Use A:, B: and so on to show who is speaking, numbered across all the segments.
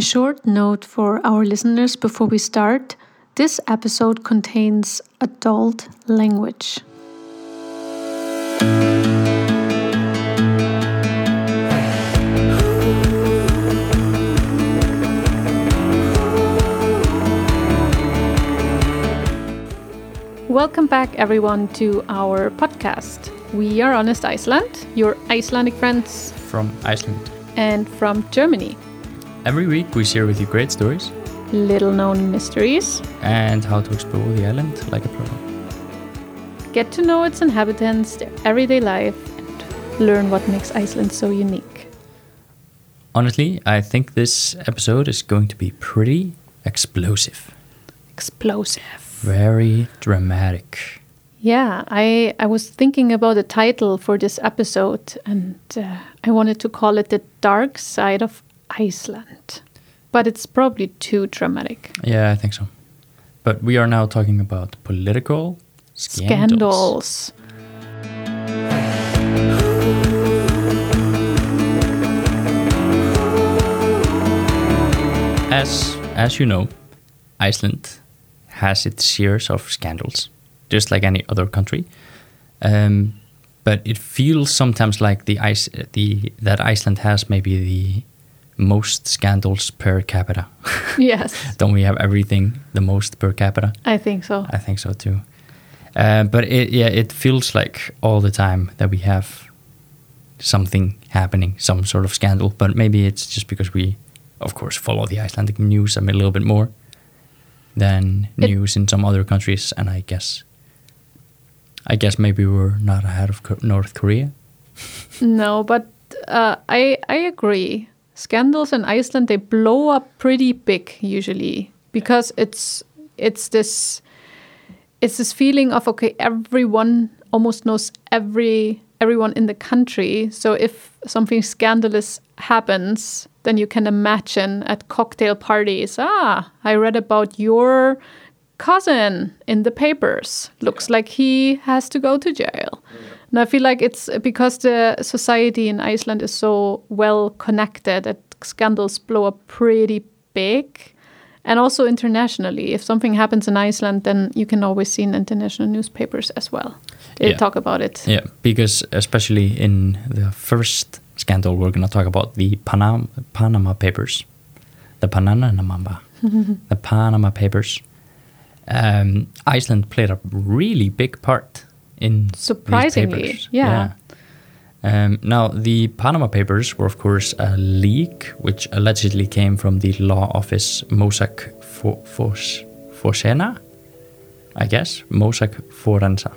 A: A short note for our listeners before we start this episode contains adult language. Welcome back, everyone, to our podcast. We are Honest Iceland, your Icelandic friends
B: from Iceland
A: and from Germany.
B: Every week, we share with you great stories,
A: little known mysteries,
B: and how to explore the island like a pro.
A: Get to know its inhabitants, their everyday life, and learn what makes Iceland so unique.
B: Honestly, I think this episode is going to be pretty explosive.
A: Explosive.
B: Very dramatic.
A: Yeah, I I was thinking about a title for this episode, and uh, I wanted to call it "The Dark Side of Iceland," but it's probably too dramatic.
B: Yeah, I think so. But we are now talking about political scandals.
A: Scandals.
B: As as you know, Iceland has its shares of scandals, just like any other country. Um, but it feels sometimes like the ice the that Iceland has maybe the most scandals per capita.
A: Yes,
B: Don't we have everything the most per capita?
A: I think so.
B: I think so too. Uh, but it, yeah, it feels like all the time that we have something happening, some sort of scandal. But maybe it's just because we, of course, follow the Icelandic news a little bit more than
A: It-
B: news in some other countries. And I guess, I guess maybe we're not ahead of North Korea.
A: No, but uh, I I agree. Scandals in Iceland they blow up pretty big usually because it's it's this it's this feeling of okay everyone almost knows every everyone in the country. So if something scandalous happens then you can imagine at cocktail parties ah i read about your cousin in the papers. Looks like he has to go to jail and I feel like it's because the society in Iceland is so well connected that scandals blow up pretty big. And also internationally, if something happens in Iceland, then you can always see in international newspapers as well. They
B: Yeah.
A: talk about it.
B: Yeah, because especially in the first scandal, we're going to talk about the Panama, Panama Papers, the Panama the Panama Papers. Um, Iceland played a really big part in
A: Surprisingly,
B: papers.
A: yeah.
B: Um, now, the Panama Papers were, of course, a leak which allegedly came from the law office Mossack Fo- Fos- Fosena, I guess, Mossack Forensa.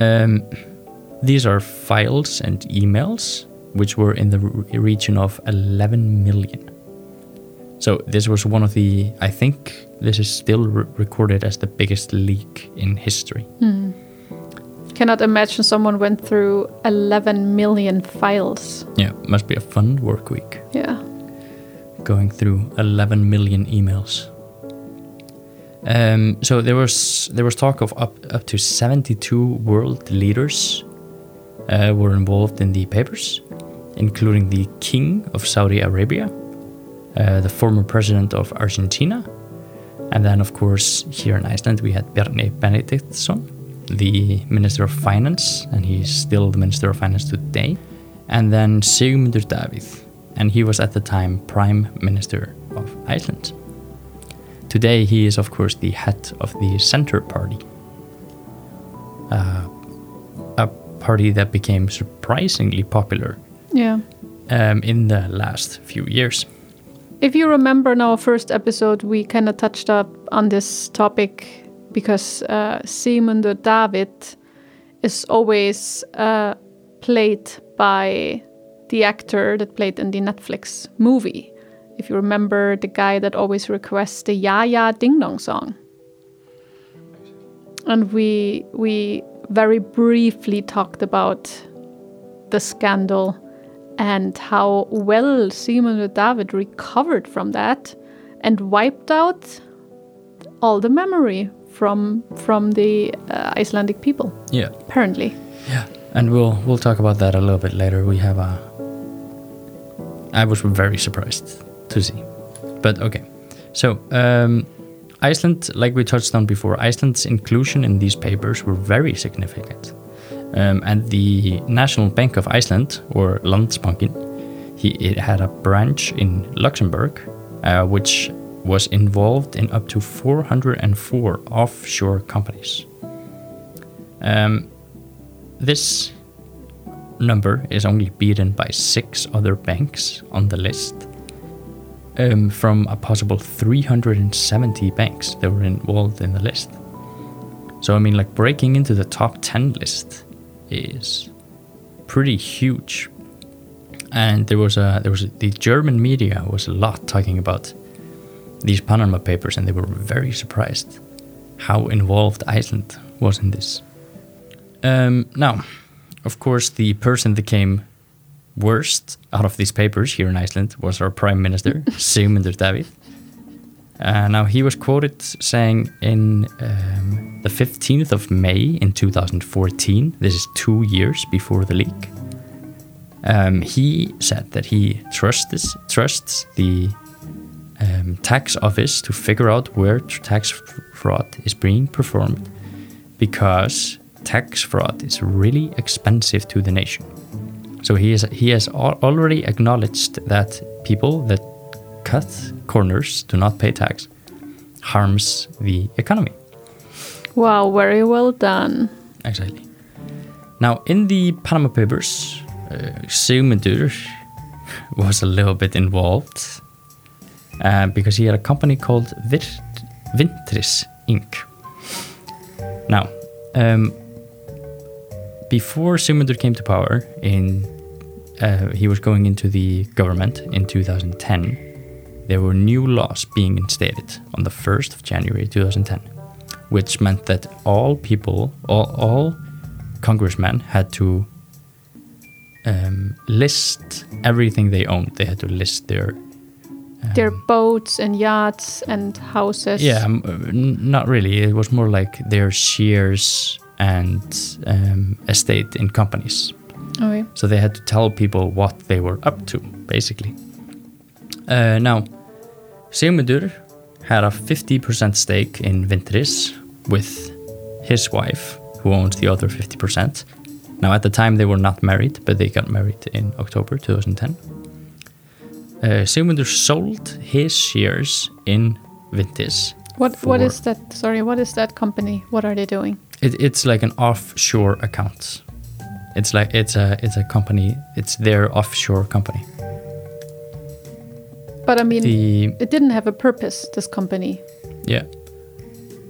B: Um, these are files and emails which were in the region of 11 million. So this was one of the, I think this is still re- recorded as the biggest leak in history.
A: Cannot imagine someone went through 11 million files.
B: Yeah, must be a fun work week.
A: Yeah.
B: going through 11 million emails. Um, so there was there was talk of up up to 72 world leaders uh, were involved in the papers, including the king of Saudi Arabia, uh, the former president of Argentina, and then of course here in Iceland we had Bjarni Benediktsson, the minister of finance, and he's still the minister of finance today, and then Sigmundur David, and he was at the time prime minister of Iceland. Today he is of course the head of the Centre Party, uh, a party that became surprisingly popular
A: Yeah.
B: um, in the last few years.
A: If you remember in our first episode, we kind of touched up on this topic because uh, Sigmundur David is always uh, played by the actor that played in the Netflix movie. If you remember the guy that always requests the Ya Ya Ding Dong song. And we we very briefly talked about the scandal and how well Sigmundur David recovered from that and wiped out all the memory from from the uh, Icelandic people.
B: Yeah,
A: Apparently,
B: yeah, and we'll we'll talk about that a little bit later. We have a. I was very surprised to see. But okay, so um, Iceland, like we touched on before, Iceland's inclusion in these papers were very significant. Um, and the National Bank of Iceland, or Landsbankinn, he, it had a branch in Luxembourg, uh, which was involved in up to 404 offshore companies. Um, this number is only beaten by six other banks on the list um, from a possible 370 banks that were involved in the list. So, I mean, like breaking into the top 10 list is pretty huge. And there was a, there was a, the German media was a lot talking about these Panama Papers, and they were very surprised how involved Iceland was in this. Um, now, of course, the person that came worst out of these papers here in Iceland was our Prime Minister, Sigmundur David. Uh, now, he was quoted saying in um, the 15th of May in 2014, this is two years before the leak, um, he said that he trusts, trusts the um, tax office to figure out where tax fraud is being performed because tax fraud is really expensive to the nation. So he, is, he has al already acknowledged that people that cut corners, do not pay tax, harms the economy.
A: Wow, very well done.
B: Exactly. Now, in the Panama Papers, uh, Sigmundur was a little bit involved uh, because he had a company called Virt Wintris Inc. Now, um, before Sigmundur came to power, in uh, he was going into the government in 2010. There were new laws being instated on the 1st of January 2010, which meant that all people, all, all congressmen had to um, list everything they owned. They had to list their
A: their boats and yachts and houses.
B: Yeah, not really. It was more like their shares and um, estate in companies.
A: Okay.
B: So they had to tell people what they were up to, basically. Uh, now, Sigmundur had a 50% stake in Wintris with his wife, who owns the other 50%. Now, at the time, they were not married, but they got married in October 2010. Uh, Sigmundur sold his shares in Wintris.
A: What what is that? Sorry, what is that company? What are they doing?
B: It, it's like an offshore account. It's like it's a it's a company. It's their offshore company.
A: But I mean, the, it didn't have a purpose. This company.
B: Yeah.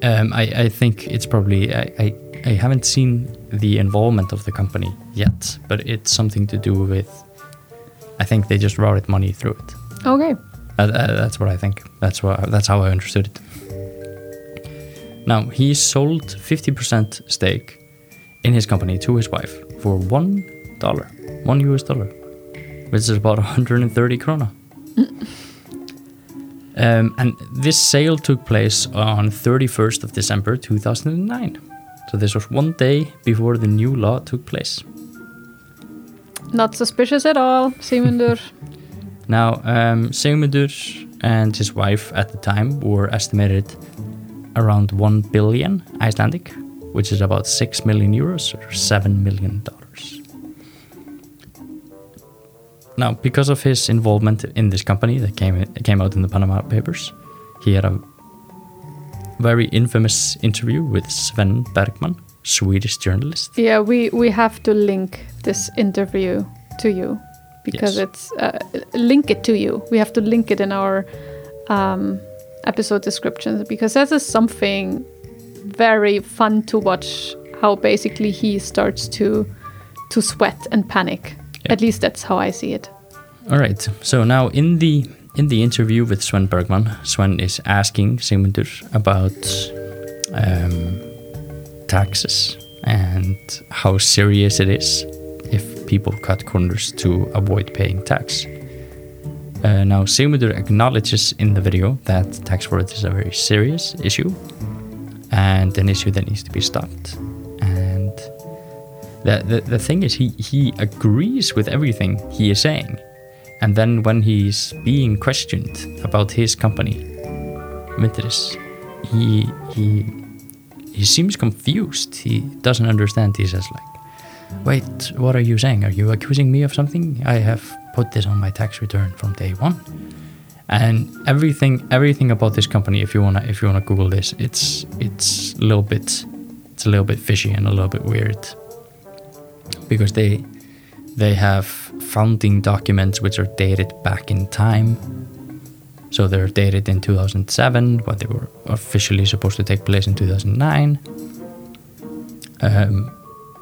B: Um, I I think it's probably I, I I haven't seen the involvement of the company yet, but it's something to do with. I think they just routed money through it.
A: Okay.
B: Uh, that's what I think. That's what that's how I understood it. Now, he sold 50% stake in his company to his wife for one dollar, one US dollar, which is about 130 krona. um, and this sale took place on 31st of December 2009. So this was one day before the new law took place.
A: Not suspicious at all, Sigmundur.
B: now, um, and his wife at the time were estimated around 1 billion Icelandic, which is about 6 million euros or 7 million dollars. Now, because of his involvement in this company that came came out in the Panama Papers, he had a very infamous interview with Sven Bergman, Swedish journalist.
A: Yeah, we we have to link this interview to you because yes. it's uh, link it to you. We have to link it in our um, episode descriptions because that is something very fun to watch how basically he starts to to sweat and panic yeah. at least that's how i see it
B: all right so now in the in the interview with sven bergman sven is asking sigmundur about um, taxes and how serious it is if people cut corners to avoid paying tax uh, now, Sigmundur acknowledges in the video that tax fraud is a very serious issue and an issue that needs to be stopped. And the, the, the thing is, he, he agrees with everything he is saying. and then when he's being questioned about his company, Myndiris, he he he seems confused. He doesn't understand. He says like, "Wait, what are you saying? Are you accusing me of something? I have put this on my tax return from day one." And everything everything about this company, if you wanna if you wanna Google this, it's it's a little bit it's a little bit fishy and a little bit weird because they they have founding documents which are dated back in time. So they're dated in 2007, but they were officially supposed to take place in 2009. Um,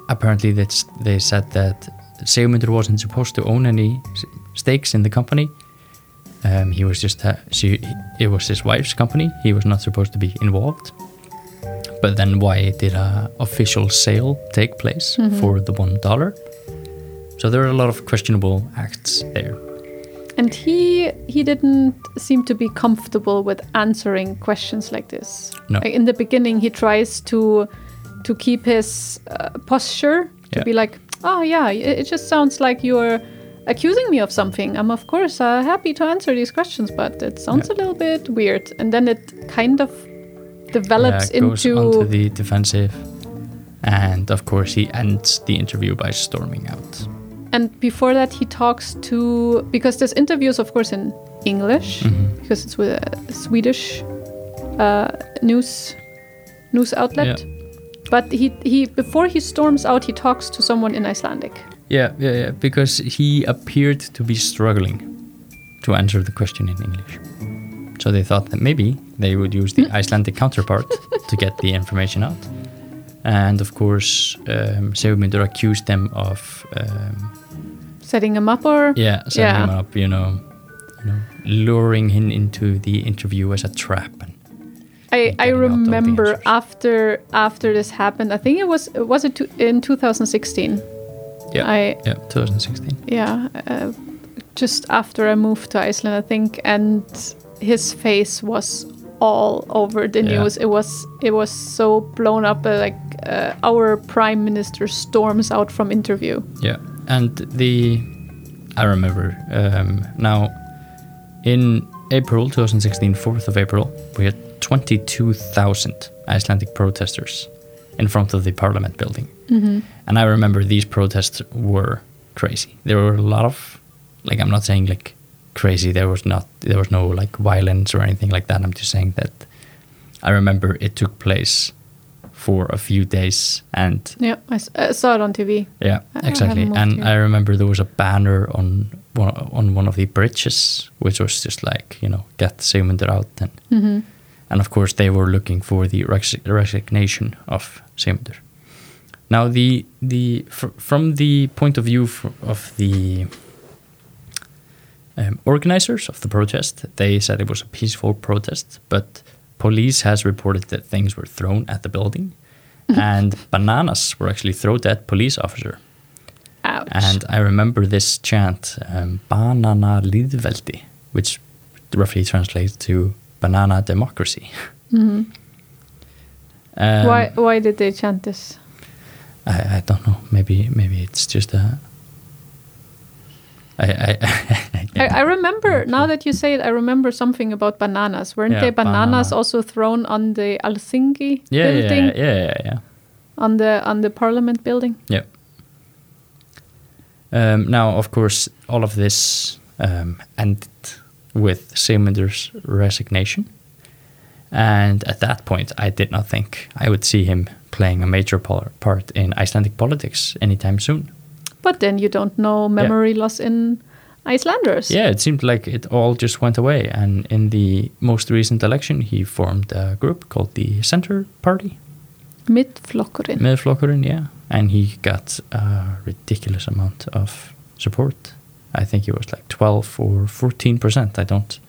B: apparently, they said that Sigmundur wasn't supposed to own any stakes in the company. Um, he was just a, she, it was his wife's company. He was not supposed to be involved. But then, why did a official sale take place for the one dollar? So there are a lot of questionable acts there.
A: And he he didn't seem to be comfortable with answering questions like this.
B: No.
A: In the beginning, he tries to to keep his uh, posture to
B: Yeah.
A: be like, oh yeah, it, it just sounds like you're accusing me of something. I'm of course uh, happy to answer these questions, but it sounds
B: Yeah.
A: a little bit weird. And then it kind of develops
B: Yeah, goes
A: into
B: onto the defensive, and of course he ends the interview by storming out.
A: And before that, he talks to because this interview is, of course, in English
B: Mhm.
A: because it's with a Swedish uh, news news outlet. But he he before he storms out, he talks to someone in Icelandic.
B: Yeah, yeah, yeah, because he appeared to be struggling to answer the question in English. So they thought that maybe they would use the Icelandic counterpart to get the information out. And of course, um, Sigmundur accused them of, um,
A: Setting him up, or
B: yeah, setting
A: Yeah.
B: him up, you know, you know, luring him into the interview as a trap. And
A: I, I
B: getting out all the
A: remember after after this happened. I think it was was it to, in 2016.
B: yeah,
A: I
B: yeah, 2016.
A: yeah, uh, just after I moved to Iceland, I think, and his face was all over the
B: Yeah.
A: news. It was it was so blown up. Uh, like uh, our prime minister storms out from interview.
B: Yeah, and the I remember um, now in April 2016, 4th of April, we had 22,000 Icelandic protesters in front of the parliament building.
A: Mm-hmm.
B: And I remember these protests were crazy. There were a lot of, like, I'm not saying like crazy. There was not, there was no like violence or anything like that. I'm just saying that I remember it took place for a few days and
A: Yeah, I saw it on TV.
B: yeah,
A: I
B: exactly. And
A: here.
B: I remember there was a banner on one, on one of the bridges, which was just like you know, get Sigmundur out, and
A: hmm
B: and of course they were looking for the res- resignation of Sigmundur. Now the the fr- from the point of view fr- of the um, organizers of the protest, they said it was a peaceful protest, but police has reported that things were thrown at the building, and bananas were actually thrown at police officer.
A: Ouch.
B: And I remember this chant, um, "Banana lýðveldi," which roughly translates to "banana democracy."
A: Mhm.
B: Um,
A: why why did they chant this?
B: I, I don't know. Maybe maybe it's just a. I I,
A: I, I remember now that you say it. I remember something about bananas. Weren't
B: Yeah,
A: they bananas
B: banana.
A: also thrown on the Helsinki
B: yeah,
A: building
B: yeah, yeah, yeah, yeah.
A: on the on the Parliament building?
B: Yeah. Um, now, of course, all of this um, ended with Sigmundur's resignation. And at that point, I did not think I would see him playing a major part in Icelandic politics anytime soon.
A: But then you don't know memory loss in Icelanders.
B: Yeah, it seemed like it all just went away. And in the most recent election, he formed a group called the Center Party.
A: Mittflokkurinn.
B: Miðflokkurinn, yeah. And he got a ridiculous amount of support. I think it was like 12 or 14%. I don't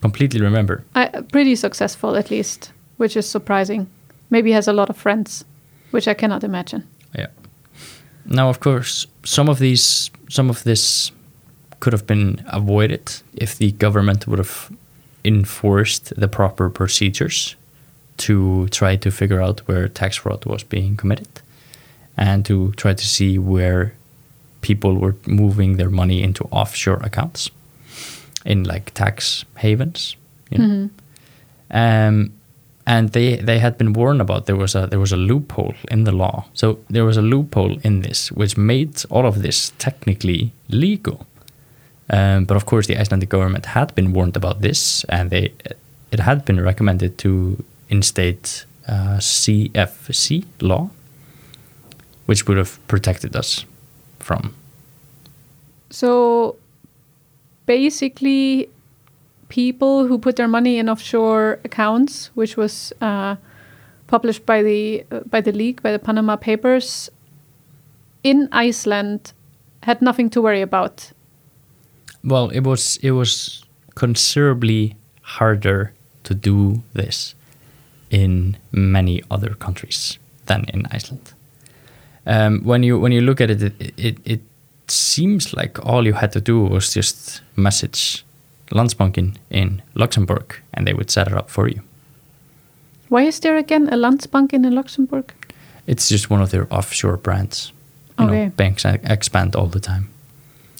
B: completely remember.
A: I, pretty successful at least, which is surprising. Maybe he has a lot of friends, which I cannot imagine.
B: Yeah. Now, of course, some of these, some of this could have been avoided if the government would have enforced the proper procedures to try to figure out where tax fraud was being committed and to try to see where people were moving their money into offshore accounts in like tax havens. You know?
A: Mhm.
B: um, and they they had been warned about there was a there was a loophole in the law. So there was a loophole in this which made all of this technically legal. Um, but of course, the Icelandic government had been warned about this, and they it had been recommended to instate uh, CFC law, which would have protected us from.
A: So basically, people who put their money in offshore accounts, which was uh, published by the uh, by the league by the Panama Papers, in Iceland, had nothing to worry about.
B: Well, it was it was considerably harder to do this in many other countries than in Iceland. Um, when you when you look at it, it, it, it seems like all you had to do was just message Landsbankinn in Luxembourg, and they would set it up for you.
A: Why is there again a Landsbankinn in Luxembourg?
B: It's just one of their offshore brands. You
A: Okay.
B: know, banks expand all the time,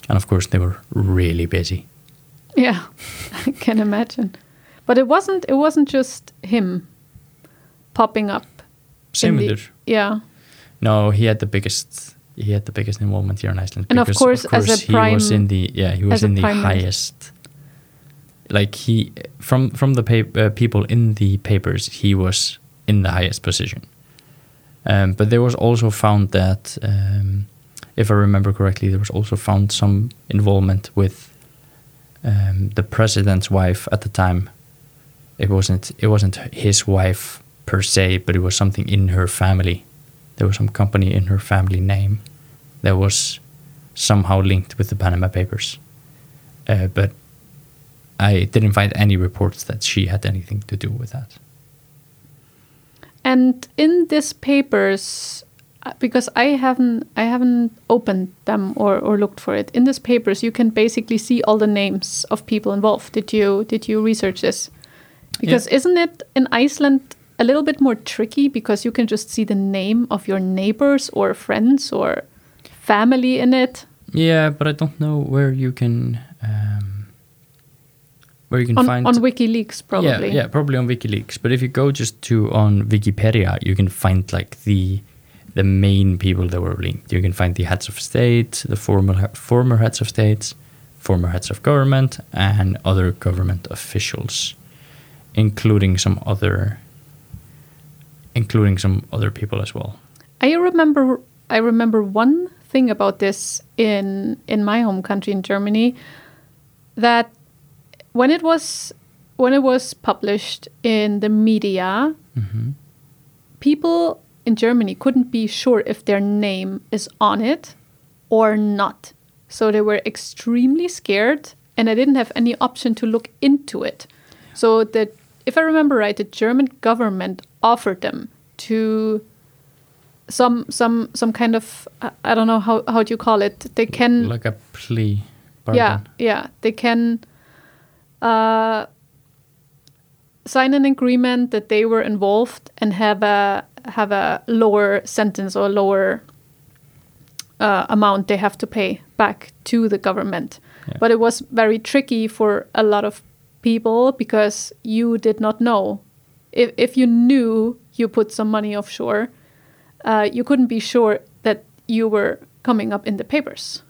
B: and of course they were really busy.
A: Yeah, I can imagine. But it wasn't. It wasn't just him popping up. in the-
B: Similar.
A: Yeah,
B: No, he had the biggest. He had the biggest involvement here in Iceland.
A: And of
B: because,
A: course, as a
B: he was
A: prime-
B: in the yeah he was
A: as
B: in the
A: prime
B: highest. Like he from from the pa- uh, people in the papers, he was in the highest position. Um, but there was also found that, um, if I remember correctly, there was also found some involvement with um, the president's wife at the time. It wasn't it wasn't his wife per se, but it was something in her family. There was some company in her family name that was somehow linked with the Panama Papers. Uh, but I didn't find any reports that she had anything to do with that.
A: and in these papers, uh, because I haven't I haven't opened them or, or looked for it. In these papers, you can basically see all the names of people involved. Did you did you research this? Because isn't it in Iceland a little bit more tricky because you can just see the name of your neighbors or friends or family in it
B: Yeah, but I don't know where you can where you can
A: on,
B: find
A: on WikiLeaks probably.
B: Yeah, yeah, probably on WikiLeaks. But if you go just to on Wikipedia, you can find like the the main people that were linked. You can find the heads of state, the former former heads of states, former heads of government, and other government officials, including some other including some other people as well.
A: I remember I remember one thing about this in in my home country in Germany that when it was when it was published in the media
B: hmm
A: people in Germany couldn't be sure if their name is on it or not. So they were extremely scared and I didn't have any option to look into it. So that if I remember right, the German government offered them to some some some kind of I don't know how how do you call it? They can
B: Like a plea.
A: yeah, yeah. They can uh, sign an agreement that they were involved and have a have a lower sentence or lower uh, amount they have to pay back to the government.
B: Yeah.
A: But it was very tricky for a lot of people because you did not know if if you knew you put some money offshore, uh, you couldn't be sure that you were coming up in the papers.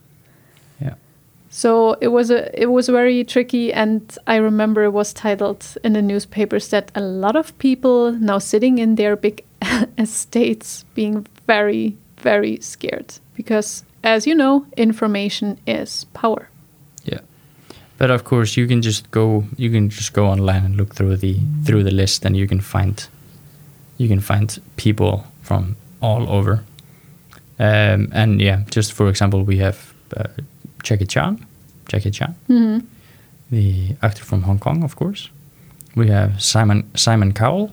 A: So it was a it was very tricky, and I remember it was titled in the newspapers that a lot of people now sitting in their big estates being very very scared because, as you know, information is power.
B: Yeah, but of course you can just go you can just go online and look through the through the list, and you can find you can find people from all over. Um, and yeah, just for example, we have uh, Jackie Chan, Jackie Chan,
A: hmm
B: the actor from Hong Kong, of course. We have Simon Simon Cowell,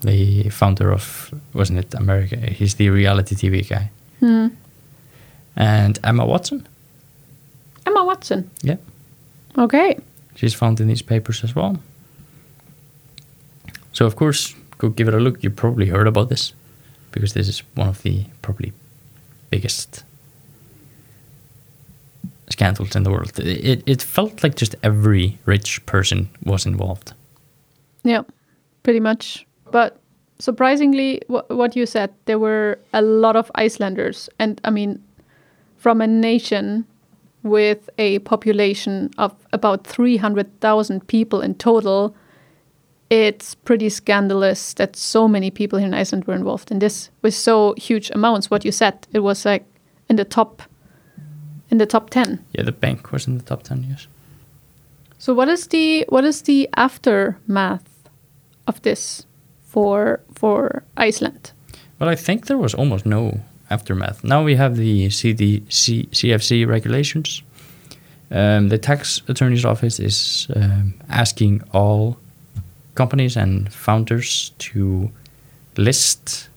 B: the founder of wasn't it America? He's the reality TV guy,
A: Hmm.
B: and Emma Watson.
A: Emma Watson.
B: Yeah,
A: Okay.
B: she's found in these papers as well. So of course, go give it a look. You probably heard about this because this is one of the probably biggest scandals in the world. It it felt like just every rich person was involved.
A: Yeah, pretty much. But surprisingly, wh- what you said, there were a lot of Icelanders, and I mean, from a nation with a population of about 300,000 people in total, it's pretty scandalous that so many people here in Iceland were involved in this with so huge amounts. What you said, it was like in the top, in the top 10.
B: Yeah, the bank was in the top ten. Yes.
A: So what is the what is the aftermath of this for for Iceland?
B: Well, I think there was almost no aftermath. Now we have the CD, C, CFC regulations. Um, the tax attorney's office is um, asking all companies and founders to list.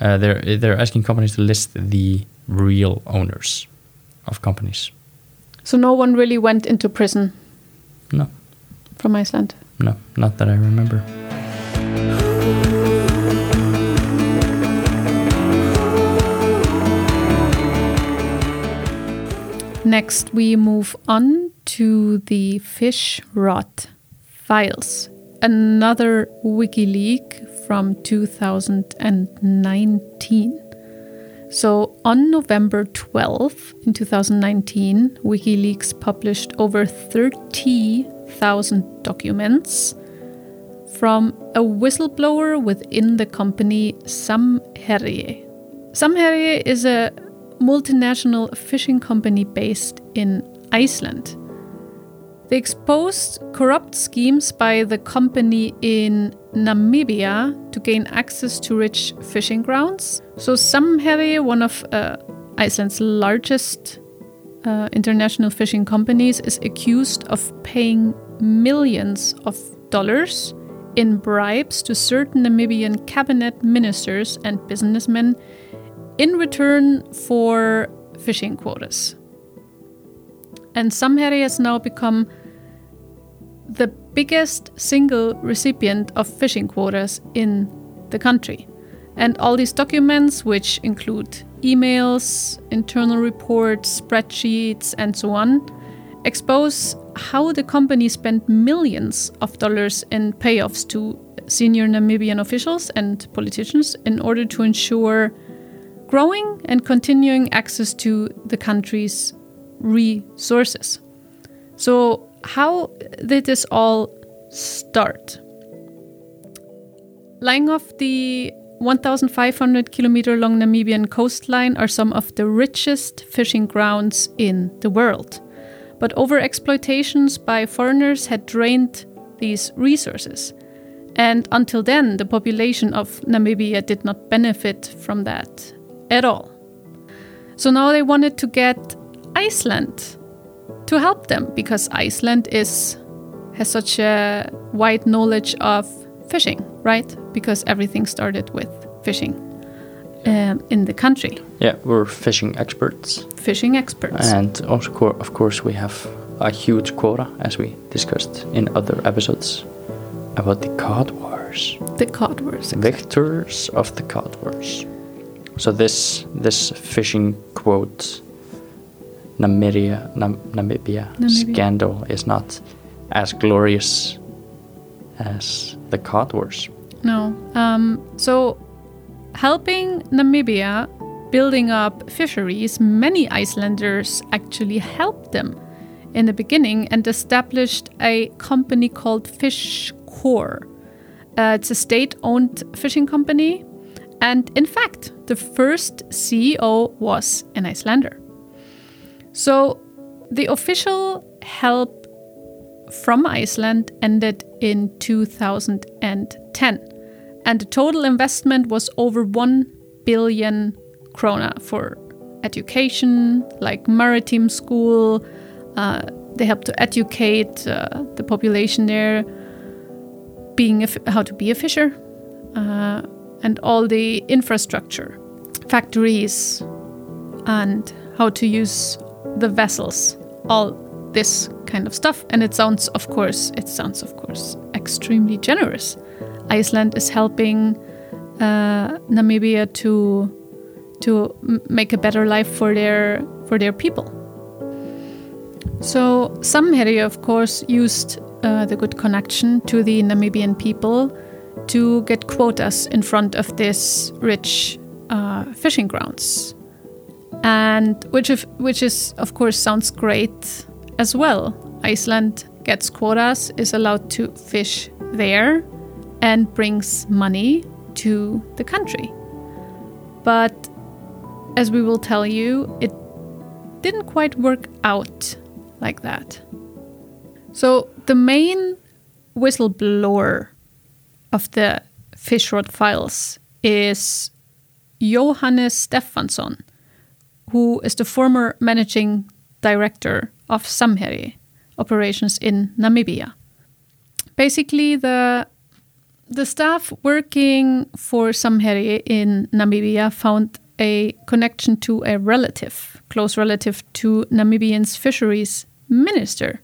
B: Uh, they're they're asking companies to list the real owners of companies.
A: So no one really went into prison
B: No,
A: from Iceland.
B: no, not that I remember.
A: Next, we move on to the fish rot files, another WikiLeaks from 2019. So, on November 12th in 2019, WikiLeaks published over 30,000 documents from a whistleblower within the company Samherji. Samherji is a multinational fishing company based in Iceland. They exposed corrupt schemes by the company in Namibia to gain access to rich fishing grounds. So, Samherji, one of uh, Iceland's largest uh, international fishing companies, is accused of paying millions of dollars in bribes to certain Namibian cabinet ministers and businessmen in return for fishing quotas. And Samherji has now become the biggest single recipient of fishing quotas in the country. And all these documents, which include emails, internal reports, spreadsheets, and so on, expose how the company spent millions of dollars in payoffs to senior Namibian officials and politicians in order to ensure growing and continuing access to the country's resources. So, how did this all start? Lying off the 1,500 kilometer long Namibian coastline are some of the richest fishing grounds in the world. But overexploitations by foreigners had drained these resources. And until then, the population of Namibia did not benefit from that at all. So now they wanted to get Iceland to help them because Iceland is has such a wide knowledge of fishing, right? Because everything started with fishing um, in the country,
B: Yeah, we're fishing experts.
A: fishing experts.
B: And also, of course, we have a huge quota, as we discussed in other episodes, about the cod wars,
A: the cod wars.
B: victors of the cod wars. So this this fishing quote, Namibia, Nam, Namibia,
A: Namibia.
B: scandal is not as glorious as the cod wars.
A: No. Um, so, helping Namibia building up fisheries, many Icelanders actually helped them in the beginning and established a company called Fish Corps. Uh, it's a state owned fishing company. And in fact, the first CEO was an Icelander. So, the official help from Iceland ended in 2010, and the total investment was over 1 billion krona for education, like maritime school. Uh, they help to educate uh, the population there, being how to be a fisher, uh, and all the infrastructure, factories, and how to use the vessels. All this kind of stuff. And it sounds of course it sounds of course extremely generous. Iceland is helping uh, namibia to to make a better life for their for their people. So Samherji, of course, used uh, the good connection to the Namibian people to get quotas in front of this rich uh, fishing grounds, and which, if, which is of course sounds great as well. Iceland gets quotas, is allowed to fish there, and brings money to the country. But as we will tell you, it didn't quite work out like that. So the main whistleblower of the Fishrot files is Johannes Stefansson, who is the former managing director of Samherji operations in Namibia. Basically, the the staff working for Samherji in Namibia found a connection to a relative, close relative to Namibian's fisheries minister.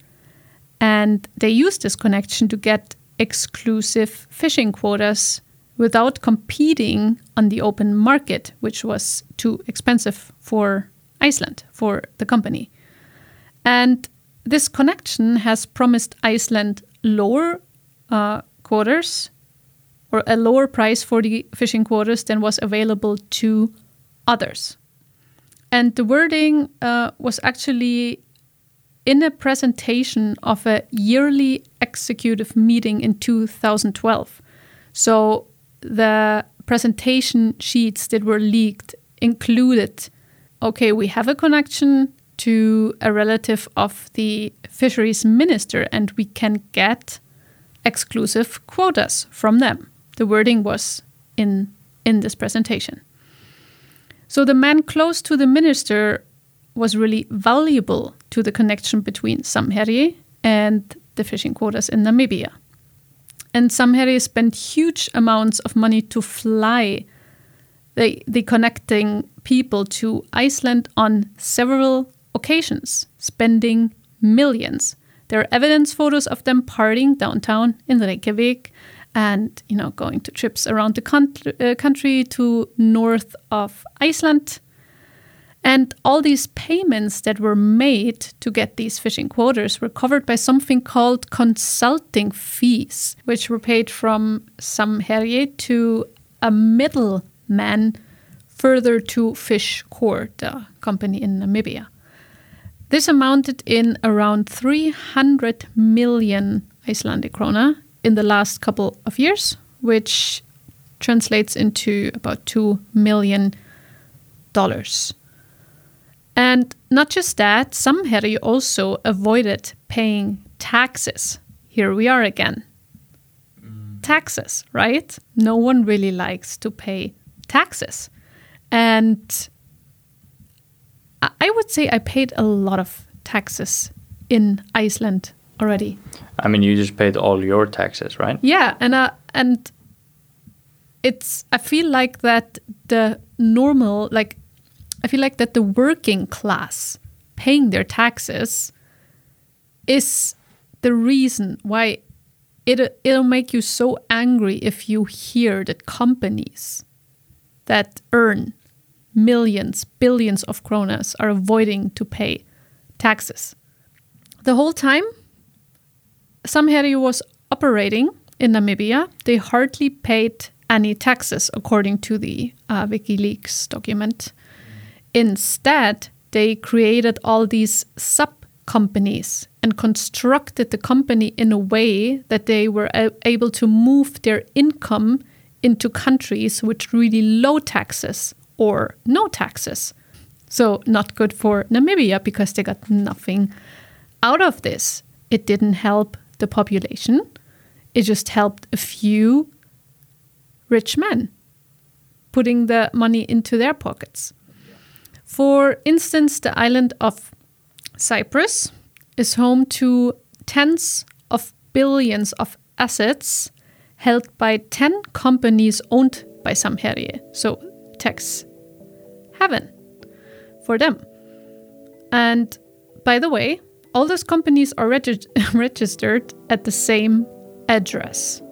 A: And they used this connection to get exclusive fishing quotas without competing on the open market, which was too expensive for Iceland, for the company. And this connection has promised Iceland lower uh, quotas or a lower price for the fishing quotas than was available to others. And the wording uh, was actually in a presentation of a yearly executive meeting in 2012. So the presentation sheets that were leaked included okay, we have a connection to a relative of the fisheries minister and we can get exclusive quotas from them. The wording was in in this presentation. So the man close to the minister was really valuable to the connection between Samherji and the fishing quotas in Namibia. And Samherji spent huge amounts of money to fly the, the connecting people to Iceland on several occasions, spending millions. There are evidence photos of them partying downtown in Reykjavik and you know going to trips around the country, uh, country to north of Iceland. And all these payments that were made to get these fishing quotas were covered by something called consulting fees, which were paid from some Samherji to a middleman further to Fishcor, the company in Namibia. This amounted in around 300 million Icelandic krona in the last couple of years, which translates into about $2 million. And not just that, Samherji also avoided paying taxes. Here we are again. Mm. Taxes, right? No one really likes to pay taxes. And I would say I paid a lot of taxes in Iceland already.
B: I mean, you just paid all your taxes, right?
A: Yeah, and uh, and it's I feel like that the normal like I feel like that the working class paying their taxes is the reason why it it'll make you so angry if you hear that companies that earn millions, billions of kronas are avoiding to pay taxes. The whole time Samherji was operating in Namibia, they hardly paid any taxes, according to the uh, WikiLeaks document. Instead, they created all these sub companies and constructed the company in a way that they were able to move their income into countries with really low taxes or no taxes. So, not good for Namibia because they got nothing out of this. It didn't help the population. It just helped a few rich men putting the money into their pockets. For instance, the island of Cyprus is home to tens of billions of assets held by 10 companies owned by Samherji. So, tax heaven for them. And by the way, all those companies are regi registered at the same address.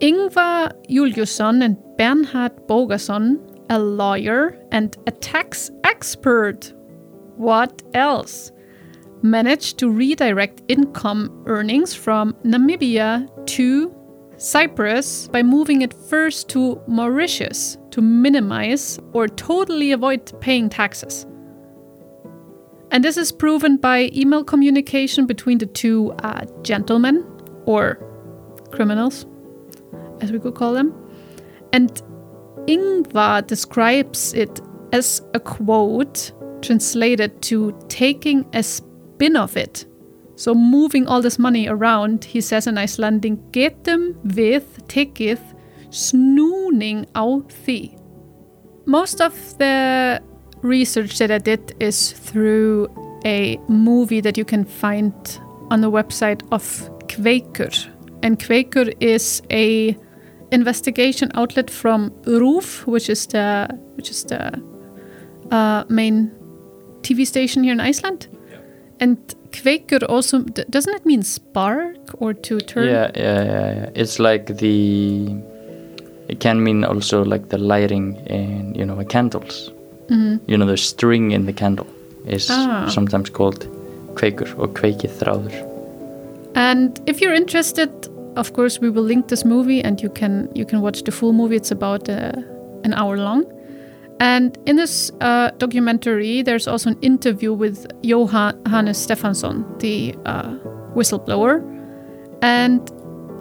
A: Ingvar Juliusson and Bernhard Bogason, a lawyer and a tax expert, what else? Managed to redirect income earnings from Namibia to Cyprus by moving it first to Mauritius to minimize or totally avoid paying taxes. And this is proven by email communication between the two uh, gentlemen, or criminals, as we could call them. And Ingvar describes it as a quote translated to taking a spin of it. So moving all this money around, he says in Icelandic, getum við tekið snúning á því. Most of the research that I did is through a movie that you can find on the website of Kveikur. And Kveikur is a investigation outlet from RÚV, which is the which is the uh, main TV station here in Iceland. And Kveikur also doesn't it mean spark or to turn?
B: Yeah, yeah, yeah, yeah. It's like the. It can mean also like the lighting in you know candles.
A: Mhm.
B: You know the string in the candle is
A: Ah.
B: sometimes called kveikur or kveikiþráður.
A: And if you're interested, of course, we will link this movie, and you can you can watch the full movie. It's about uh, an hour long. And in this uh, documentary, there's also an interview with Johannes Stefansson, the uh, whistleblower, and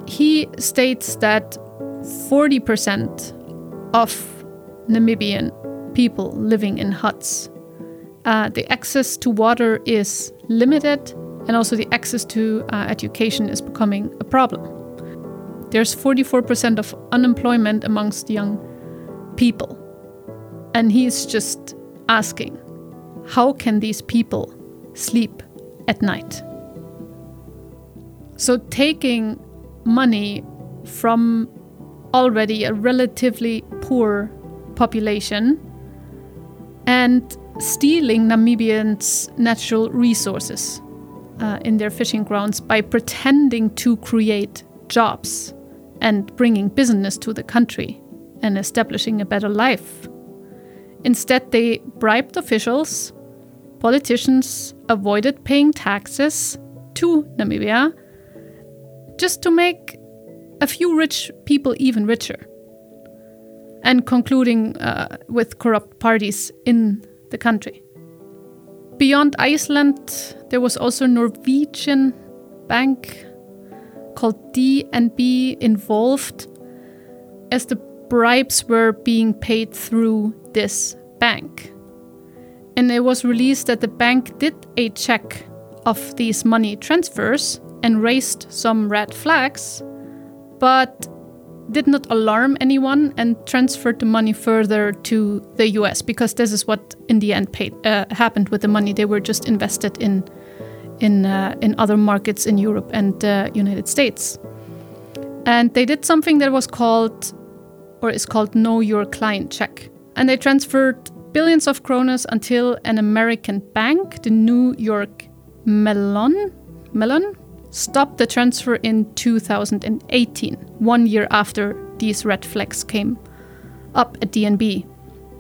A: he states that 40% of Namibian people living in huts uh, the access to water is limited, and also the access to uh, education is becoming a problem. There's 44% of unemployment amongst young people. And he's just asking, how can these people sleep at night? So, taking money from already a relatively poor population and stealing Namibians' natural resources uh, in their fishing grounds by pretending to create jobs and bringing business to the country and establishing a better life. Instead, they bribed officials, politicians avoided paying taxes to Namibia just to make a few rich people even richer and concluding uh, with corrupt parties in the country. Beyond Iceland, there was also Norwegian bank called DNB involved, as the bribes were being paid through this bank. And it was released that the bank did a check of these money transfers and raised some red flags, but did not alarm anyone and transferred the money further to the US because this is what in the end paid, uh, happened with the money. They were just invested in in uh, in other markets in Europe and the United States. And they did something that was called or is called know your client check. And they transferred billions of kronas until an American bank, the New York Mellon, Mellon stopped the transfer in 2018, one year after these red flags came up at DNB.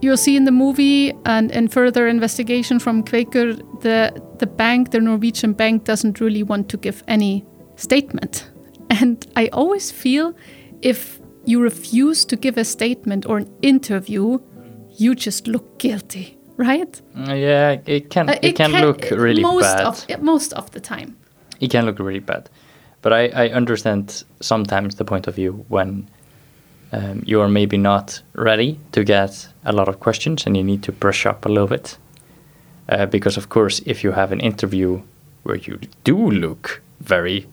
A: You'll see in the movie and in further investigation from Kveikur, the, the bank, the Norwegian bank, doesn't really want to give any statement. And I always feel if you refuse to give a statement or an interview, you just look guilty, right?
B: Yeah, it can
A: Uh,
B: it, can, look really
A: most
B: bad.
A: Of, most of the time.
B: it can look really bad. But I, I understand sometimes the point of view when um, you are maybe not ready to get a lot of questions and you need to brush up a little bit. Uh, because, of course, if you have an interview where you do look very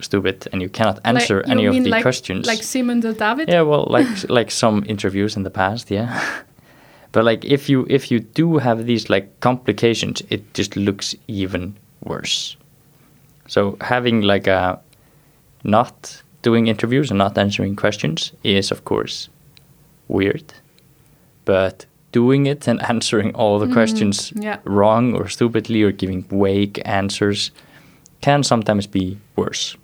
B: stupid and you cannot answer
A: Like- you
B: any of the
A: like,
B: questions.
A: Like Sigmundur David?
B: Yeah, well, like like some interviews in the past, yeah. but like if you if you do have these like complications, it just looks even worse. So having like a not doing interviews and not answering questions is of course weird, but doing it and answering all the questions
A: yeah.
B: wrong or stupidly or giving vague answers can sometimes be worse.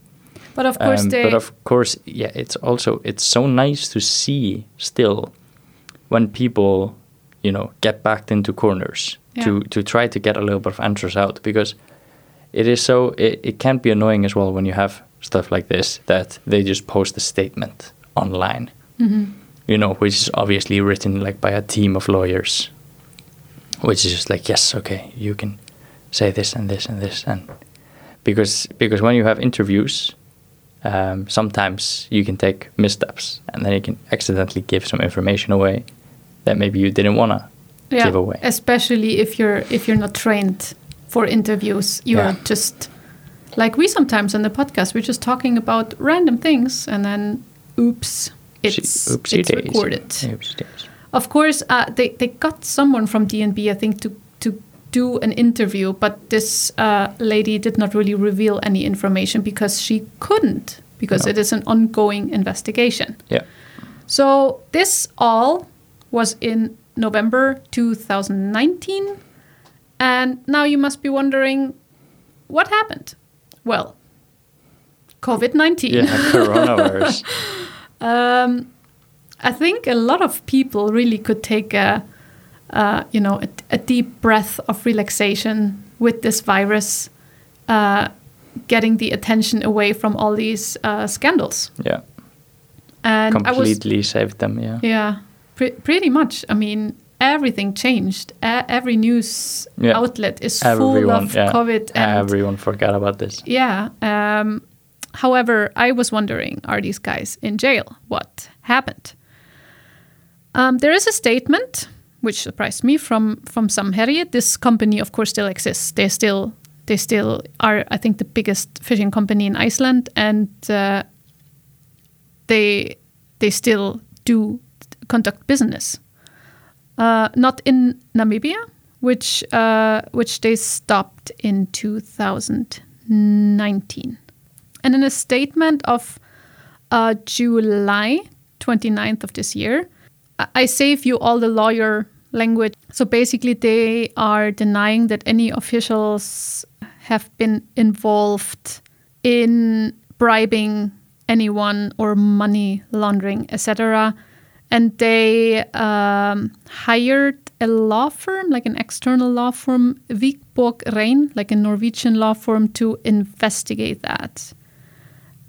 A: But of course,
B: Um,
A: they.
B: but of course, yeah, it's also it's so nice to see still when people
C: you know, get backed into corners to to try to get a little bit of answers out because it is so it, it can be annoying as well when you have stuff like this that they just post a statement online. You know which is obviously written like by a team of lawyers which is just like yes okay you can say this and this and this and because because when you have interviews um, sometimes you can take missteps and then you can accidentally give some information away that maybe you didn't want to give away.
A: Especially if you're if you're not trained for interviews, you're just like we sometimes on the podcast. We're just talking about random things, and then oops, it's
C: Oopsie
A: it's
C: daisy.
A: recorded.
C: Oopsie.
A: Of course, uh, they they got someone from DNB, I think, to to do an interview, but this uh, lady did not really reveal any information because she couldn't because
C: No.
A: it is an ongoing investigation.
C: yeah
A: So this all was in November 2019. And now you must be wondering what happened? Well, COVID 19.
C: yeah coronavirus
A: Um, I think a lot of people really could take a, uh, you know, a, a deep breath of relaxation with this virus, uh, getting the attention away from all these uh, scandals.
C: yeah
A: And I was
C: completely saved them yeah
A: Yeah, pre- pretty much. I mean, everything changed. Every news
C: Yeah.
A: outlet is full of
C: yeah
A: COVID, and
C: everyone forgot about this
A: yeah. Um, however, I was wondering, are these guys in jail? What happened? Um, there is a statement which surprised me from from Samherji. This company, of course, still exists. They still they still are, I think, the biggest fishing company in Iceland, and uh, they they still do conduct business. Uh, not in Namibia, which uh, which they stopped in 2019. And in a statement of uh, July 29th of this year, I- I save you all the lawyer language. So basically, they are denying that any officials have been involved in bribing anyone or money laundering, etc. And they um, hired a law firm, like an external law firm, Wikborg Rein, like a Norwegian law firm, to investigate that.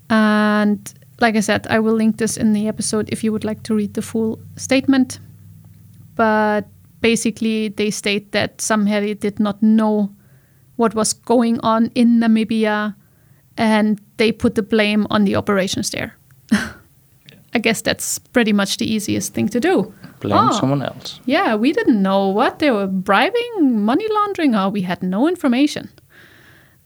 A: And like I said, I will link this in the episode if you would like to read the full statement. But basically, they state that Samherji did not know what was going on in Namibia and they put the blame on the operations there. I guess that's pretty much the easiest thing to do.
C: blame
A: Oh.
C: someone else
A: Yeah, we didn't know what they were bribing, money laundering, or we had no information.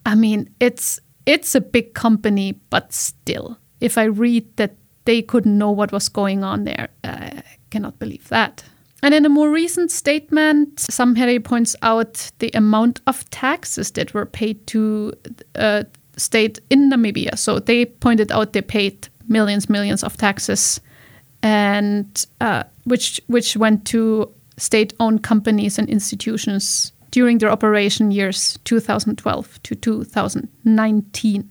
A: I mean, it's it's a big company, but still, if I read that they couldn't know what was going on there, I cannot believe that. And in a more recent statement, Samherji points out the amount of taxes that were paid to uh, state in Namibia. So they pointed out they paid millions, millions of taxes, and uh, which which went to state-owned companies and institutions during their operation years 2012 to 2019.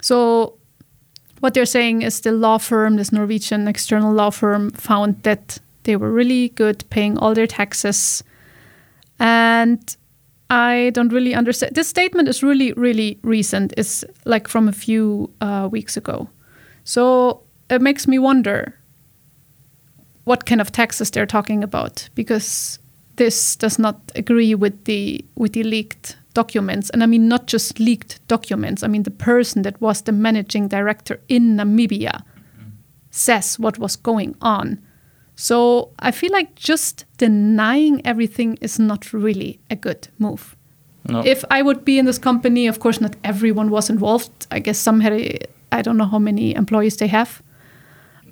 A: So what they're saying is the law firm, this Norwegian external law firm, found that they were really good paying all their taxes. And I don't really understand. This statement is really, really recent. It's like from a few uh, weeks ago. So it makes me wonder what kind of taxes they're talking about because this does not agree with the with the leaked documents. And i mean not just leaked documents i mean the person that was the managing director in namibia says what was going on. So i feel like just denying everything is not really a good move.
C: No.
A: If I would be in this company, of course, not everyone was involved. I guess some had, I don't know how many employees they have.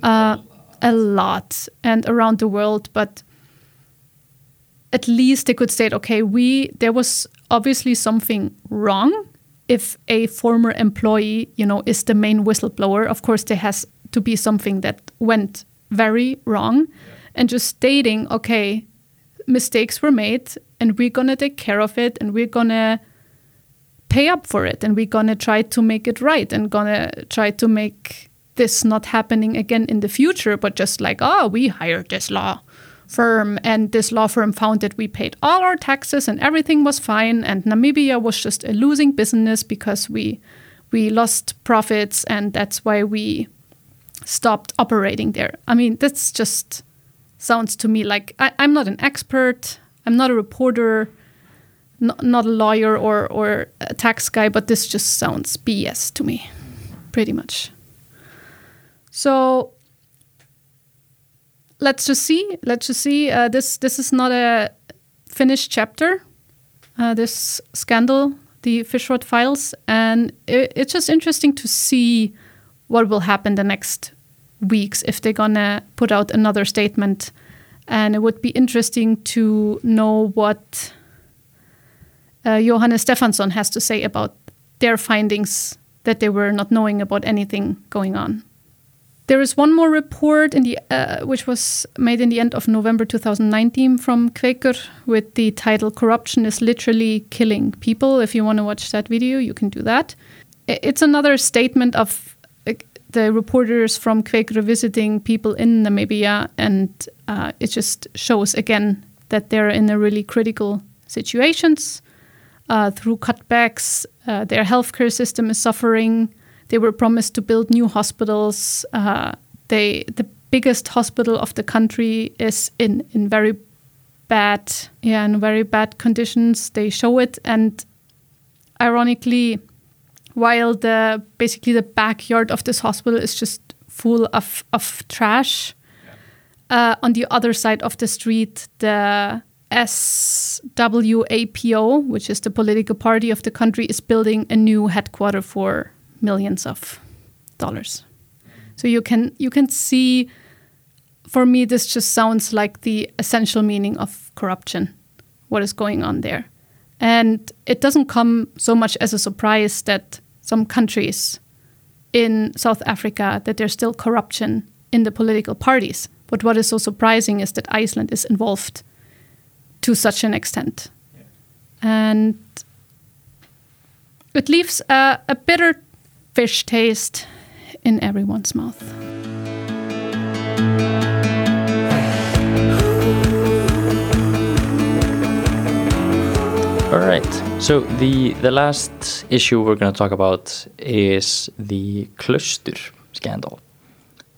A: Uh, a lot and around the world, but at least they could state, okay, we there was obviously something wrong. If a former employee, you know, is the main whistleblower, of course there has to be something that went very wrong, and just stating, okay, mistakes were made and we're gonna take care of it and we're gonna pay up for it and we're gonna try to make it right and gonna try to make this not happening again in the future but just like oh we hired this law firm, and this law firm found that we paid all our taxes and everything was fine, and Namibia was just a losing business because we we lost profits, and that's why we stopped operating there. I mean, that's just sounds to me like I, I'm not an expert. I'm not a reporter, not, a lawyer or, or a tax guy, but this just sounds BS to me, pretty much. So let's just see. Let's just see. Uh, this this is not a finished chapter. Uh, this scandal, the Fishrot files, and it, it's just interesting to see what will happen the next weeks if they're gonna put out another statement. And it would be interesting to know what uh, Johannes Stefansson has to say about their findings that they were not knowing about anything going on. There is one more report the uh, which was made in the end of November 2019 from Kveikur with the title "Corruption is literally killing people." If you want to watch that video, you can do that. It's another statement of the reporters from Kveikur visiting people in Namibia, and uh, it just shows again that they're in a really critical situations uh, through cutbacks. Uh, their healthcare system is suffering. They were promised to build new hospitals. Uh, they the biggest hospital of the country is in in very bad yeah in very bad conditions. They show it, and ironically, while the basically the backyard of this hospital is just full of of trash. Uh, on the other side of the street, the SWAPO, which is the political party of the country, is building a new headquarter for millions of dollars. So you can you can see for me this just sounds like the essential meaning of corruption, what is going on there. And it doesn't come so much as a surprise that some countries in South Africa that there's still corruption in the political parties. But what is so surprising is that Iceland is involved to such an extent. And it leaves a, a bitter fish taste in everyone's mouth.
B: All right. So the the last issue we're going to talk about is the Klaustur scandal.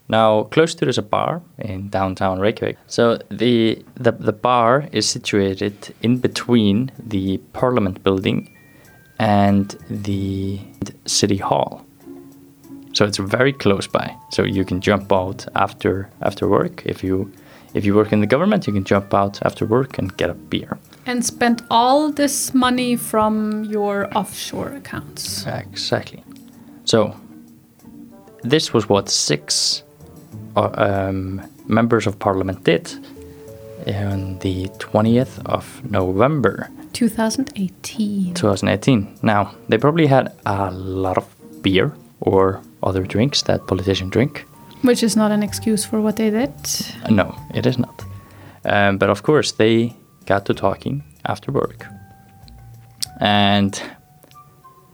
B: Now, Klaustur is a bar in downtown Reykjavik. So the, the the bar is situated in between the Parliament building and the city hall. So it's very close by. So you can jump out after after work if you if you work in the government, you can jump out after work and get a beer.
A: And spend all this money from your offshore accounts.
B: Exactly. So this was what six um, members of parliament did on the 20th of November
A: 2018.
B: 2018. Now, they probably had a lot of beer or other drinks that politicians drink.
A: Which is not an excuse for what they did.
B: No, it is not. Um, but of course, they got to talking after work. And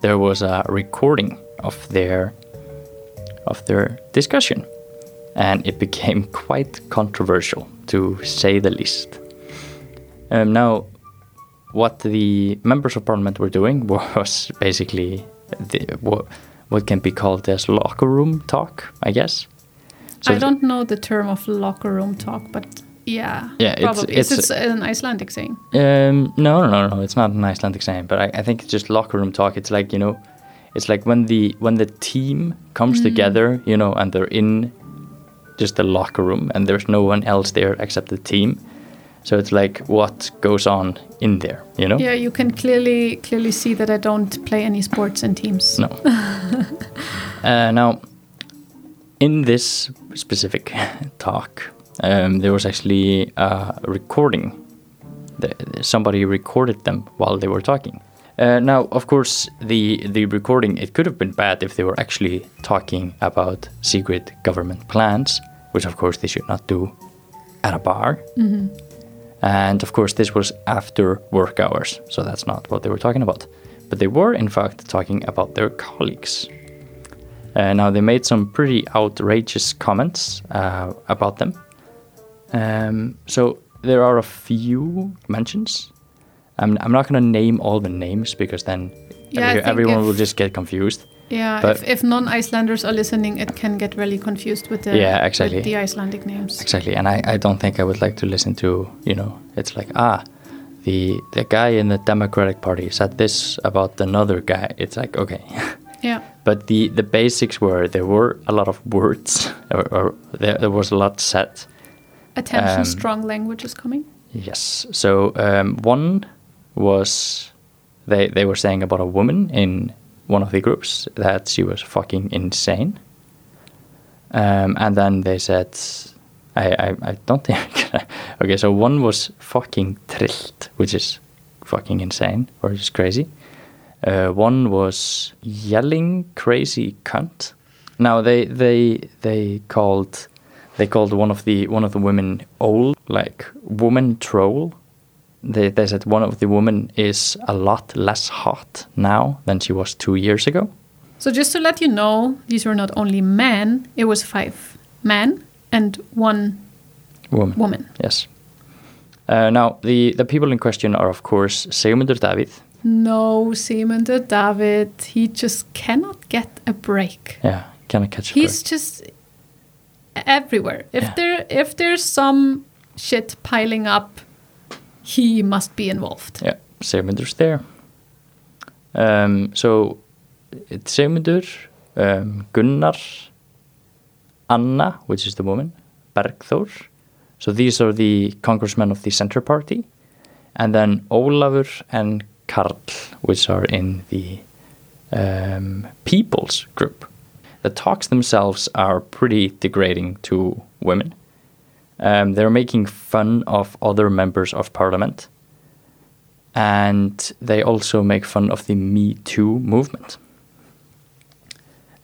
B: there was a recording of their of their discussion and it became quite controversial to say the least. Um, now, what the members of parliament were doing was basically the, what, what can be called as locker room talk, I guess.
A: So I don't know the term of locker room talk, but yeah,
B: yeah,
A: probably.
B: it's,
A: it's, an Icelandic saying.
B: Um, no, no, no, no, it's not an Icelandic saying, but I, I think it's just locker room talk. It's like you know, it's like when the when the team comes mm. together, you know, and they're in just the locker room, and there's no one else there except the team. So it's like what goes on in there, you know?
A: Yeah, you can clearly clearly see that I don't play any sports in teams.
B: No. uh, now, in this specific talk, um, there was actually a recording. Somebody recorded them while they were talking. Uh, now, of course, the the recording it could have been bad if they were actually talking about secret government plans, which of course they should not do at a bar.
A: Mm-hmm.
B: And of course, this was after work hours, so that's not what they were talking about. But they were, in fact, talking about their colleagues. Uh, now, they made some pretty outrageous comments uh, about them. Um, so, there are a few mentions. I'm I'm not gonna name all the names because then
A: Yeah,
B: every- everyone
A: if-
B: will just get confused.
A: Yeah,
B: But-
A: if, if non-Icelanders are listening, it can get really confused with the
B: Yeah, exactly.
A: with the Icelandic names.
B: Exactly, and I, I don't think I would like to listen to you know it's like ah, the the guy in the Democratic Party said this about another guy. It's like okay,
A: Yeah,
B: but the the basics were there were a lot of words or, or there, there was a lot said.
A: attention,
B: Um,
A: strong language is coming.
B: Yes. So um, one was they they were saying about a woman in one of the groups that she was fucking insane. Um, and then they said, I I, I don't think. okay, so one was fucking trillt, which is fucking insane or just crazy. Uh, one was yelling crazy cunt. Now they they they called they called one of the one of the women old like woman troll. They they said one of the women is a lot less hot now than she was two years ago.
A: So just to let you know, these were not only men; it was five men and one
B: Woman.
A: woman.
B: Yes. Uh, now the the people in question are of course Sigmundur David.
A: No, Sigmundur David, he just cannot get a break.
B: Yeah, can I catch a
A: He's
B: break?
A: just everywhere. If
B: Yeah.
A: there if there's some shit piling up, he must be involved.
B: Yeah, Sigmundur's there. Um, so it's Sigmundur, um, Gunnar, Anna, which is the woman, Bergþór. So these are the congressmen of the Centre Party, and then Ólafur and Karl, which are in the um, People's Group. The talks themselves are pretty degrading to women. Um, they're making fun of other members of parliament and they also make fun of the Me Too movement.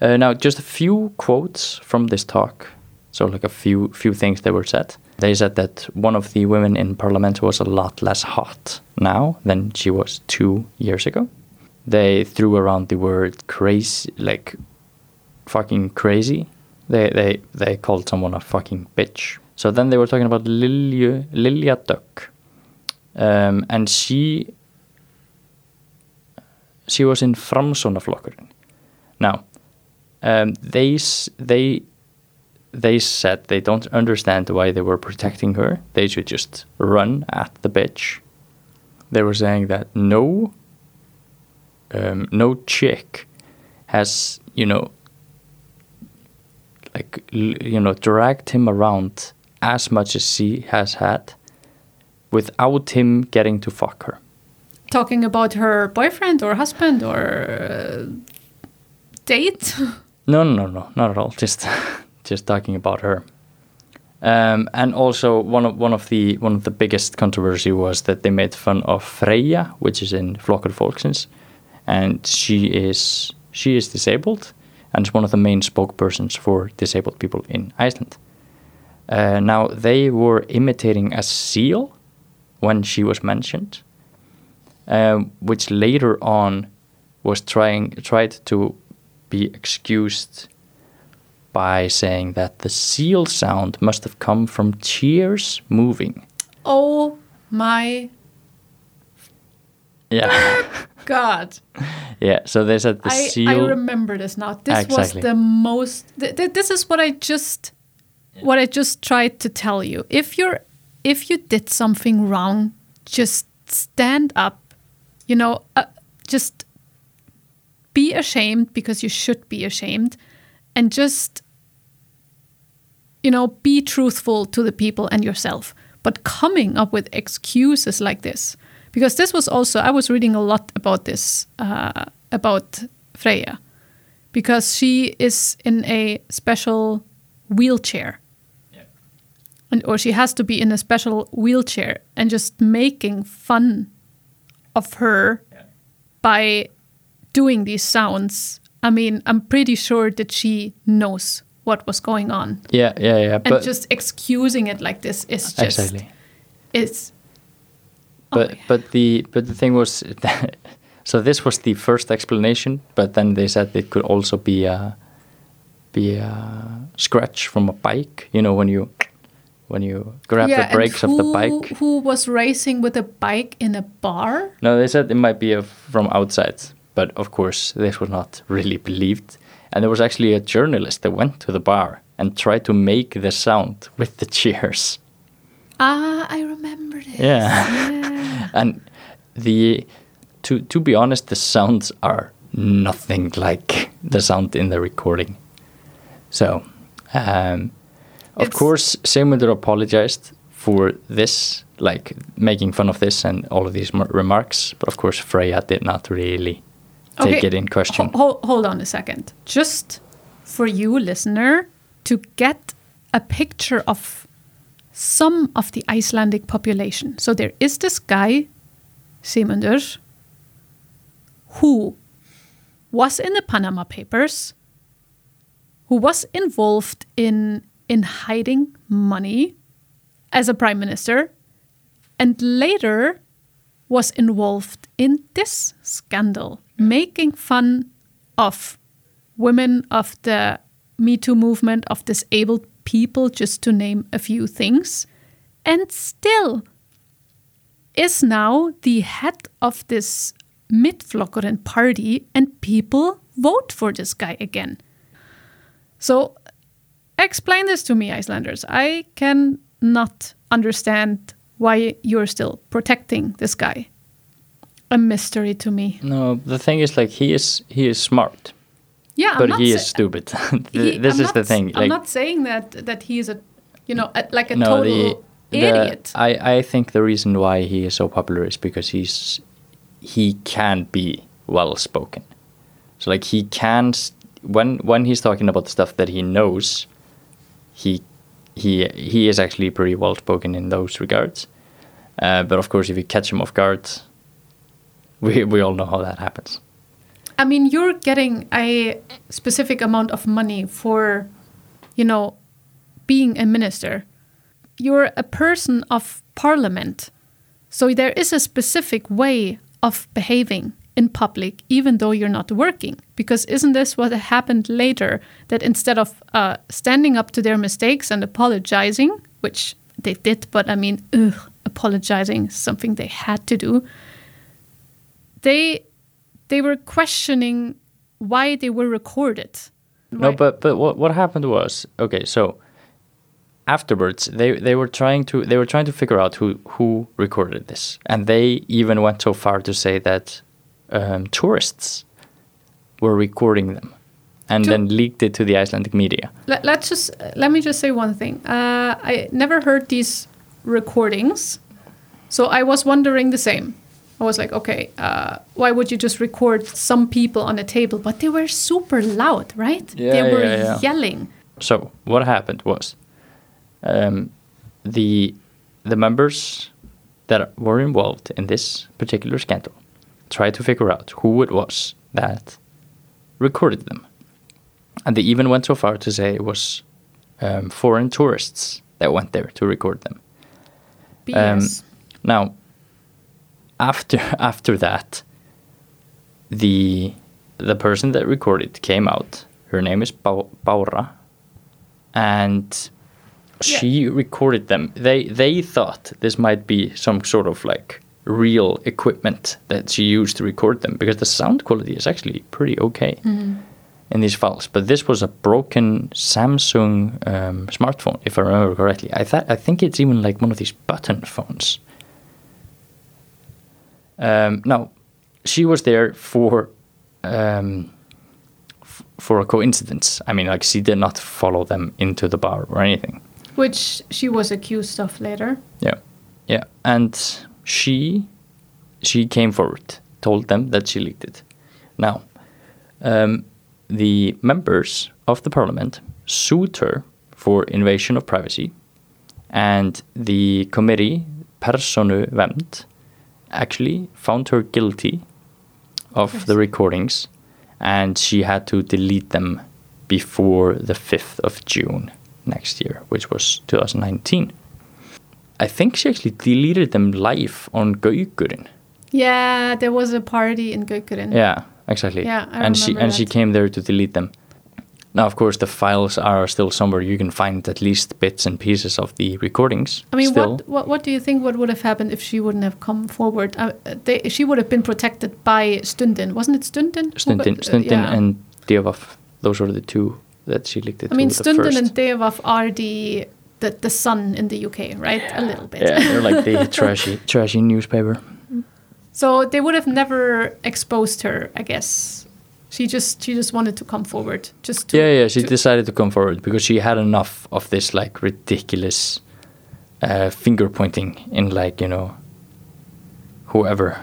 B: Uh, now, just a few quotes from this talk. So, like a few few things that were said. They said that one of the women in parliament was a lot less hot now than she was two years ago. They threw around the word crazy, like fucking crazy. They they they called someone a fucking bitch. So then they were talking about Lilja, Lilja Dögg, um, and she she was in Framsóknarflokkurinn. Now, um, they they they said they don't understand why they were protecting her. They should just run at the bitch. They were saying that no, um, no chick has you know like you know dragged him around as much as she has had without him getting to fuck her.
A: Talking about her boyfriend or husband or uh, date.
B: No, no, no, no, not at all. Just, just talking about her. Um, and also one of one of the one of the biggest controversy was that they made fun of Freyja, which is in Flokkur Fólksins, and she is she is disabled and is one of the main spokespersons for disabled people in Iceland. Uh, now they were imitating a seal when she was mentioned, um, which later on was trying tried to be excused by saying that the seal sound must have come from chairs moving.
A: oh my
B: Yeah,
A: god!
B: yeah. So they said the
A: I,
B: seal.
A: I remember this now. This was the most. Th- th- this is what I just, what I just tried to tell you. If you're, if you did something wrong, just stand up. You know, uh, just be ashamed because you should be ashamed, and just, you know, be truthful to the people and yourself. But coming up with excuses like this, because this was also I was reading a lot about this uh, about Freyja, because she is in a special wheelchair, and or she has to be in a special wheelchair, and just making fun of her by doing these sounds. I mean, I'm pretty sure that she knows what was going on,
B: yeah, yeah, yeah.
A: and
B: But
A: just excusing it like this is just
B: exactly.
A: it's.
B: Oh but
A: Oh,
B: but the but the thing was, so this was the first explanation. But then they said it could also be a be a scratch from a bike. You know when you when you grab
A: yeah,
B: the brakes
A: and
B: of the bike.
A: Who was racing with a bike in a bar?
B: No, they said it might be a, from outside, but of course this was not really believed. And there was actually a journalist that went to the bar and tried to make the sound with the cheers.
A: Ah, I remember this.
B: Yeah.
A: Yeah.
B: And the to to be honest, the sounds are nothing like the sound in the recording. So, um, of
A: It's-
B: course, Sigmundur apologized for this, like making fun of this and all of these m- remarks. But of course, Freyja did not really take
A: Okay,
B: it in question.
A: Ho- ho- hold on a second. Just for you, listener, to get a picture of some of the Icelandic population. So there is this guy, Sigmundur, who was in the Panama Papers, who was involved in in hiding money as a prime minister, and later was involved in this scandal, making fun of women of the Me Too movement, of disabled people, just to name a few things, and still is now the head of this Miðflokkurinn party, and people vote for this guy again. So, explain this to me, Icelanders. I can not understand why you're still protecting this guy. A mystery to me.
B: No, the thing is, like he is he is smart,
A: Yeah, I'm
B: but he is stupid.
A: he-
B: this
A: I'm
B: is
A: not
B: the thing.
A: I'm not saying that that he is a, you know, a, like a
B: no,
A: total
B: the, the
A: idiot.
B: I I think the reason why he is so popular is because he's he can be well spoken. So like he can when when he's talking about the stuff that he knows, he he he is actually pretty well spoken in those regards. Uh, but of course, if you catch him off guard, we we all know how that happens.
A: I mean, you're getting a specific amount of money for, you know, being a minister. You're a person of parliament. So there is a specific way of behaving in public, even though you're not working. Because isn't this what happened later? That instead of uh, standing up to their mistakes and apologizing, which they did, but I mean, ugh, apologizing something they had to do they they were questioning why they were recorded.
B: No, but but what what happened was okay. So afterwards, they they were trying to they were trying to figure out who who recorded this, and they even went so far to say that um, tourists were recording them, and
A: To-
B: then leaked it to the Icelandic media.
A: let, let's just let me just say one thing. Uh, I never heard these recordings, so I was wondering the same. I was like, okay, uh, why would you just record some people on a table? But they were super loud, right?
B: Yeah,
A: they were
B: yeah, yeah.
A: yelling.
B: So what happened was, um, the the members that were involved in this particular scandal tried to figure out who it was that recorded them, and they even went so far to say it was um, foreign tourists that went there to record them. Um, Now, after after that, the the person that recorded came out. Her name is Bára, and she recorded them. They they thought this might be some sort of like real equipment that she used to record them because the sound quality is actually pretty okay in these files. But this was a broken Samsung um, smartphone, if I remember correctly. I thought I think it's even like one of these button phones. Um, now, she was there for um, for a coincidence. I mean, like she did not follow them into the bar or anything.
A: Which she was accused of later.
B: Yeah, yeah, and she she came forward, told them that she leaked it. Now, um, the members of the parliament sued her for invasion of privacy, and the committee Persónuvernd actually found her guilty of the recordings, and she had to delete them before the fifth of June next year, which was 2019. I think she actually deleted them live on Gaukurin.
A: Yeah, there was a party in Gaukurin.
B: Yeah, exactly.
A: Yeah, I
B: and she
A: remember
B: and she came there to delete them. Now, of course, the files are still somewhere. You can find at least bits and pieces of the recordings.
A: I mean,
B: still.
A: what, what what do you think? What would have happened if she wouldn't have come forward? Uh, they, she would have been protected by Stundin, wasn't it? Stundin. Who
B: Stundin,
A: uh,
B: Stundin
A: yeah.
B: and DV. Those were the two that she linked it
A: I mean,
B: to. the
A: Stundin
B: first.
A: and DV are the, the the sun in the UK, right? A little bit.
B: Yeah, they're like the trashy, trashy newspaper.
A: So they would have never exposed her, I guess. She just she just wanted to come forward, just to,
B: yeah, yeah. She
A: to-
B: decided to come forward because she had enough of this like ridiculous uh, finger pointing in like you know whoever.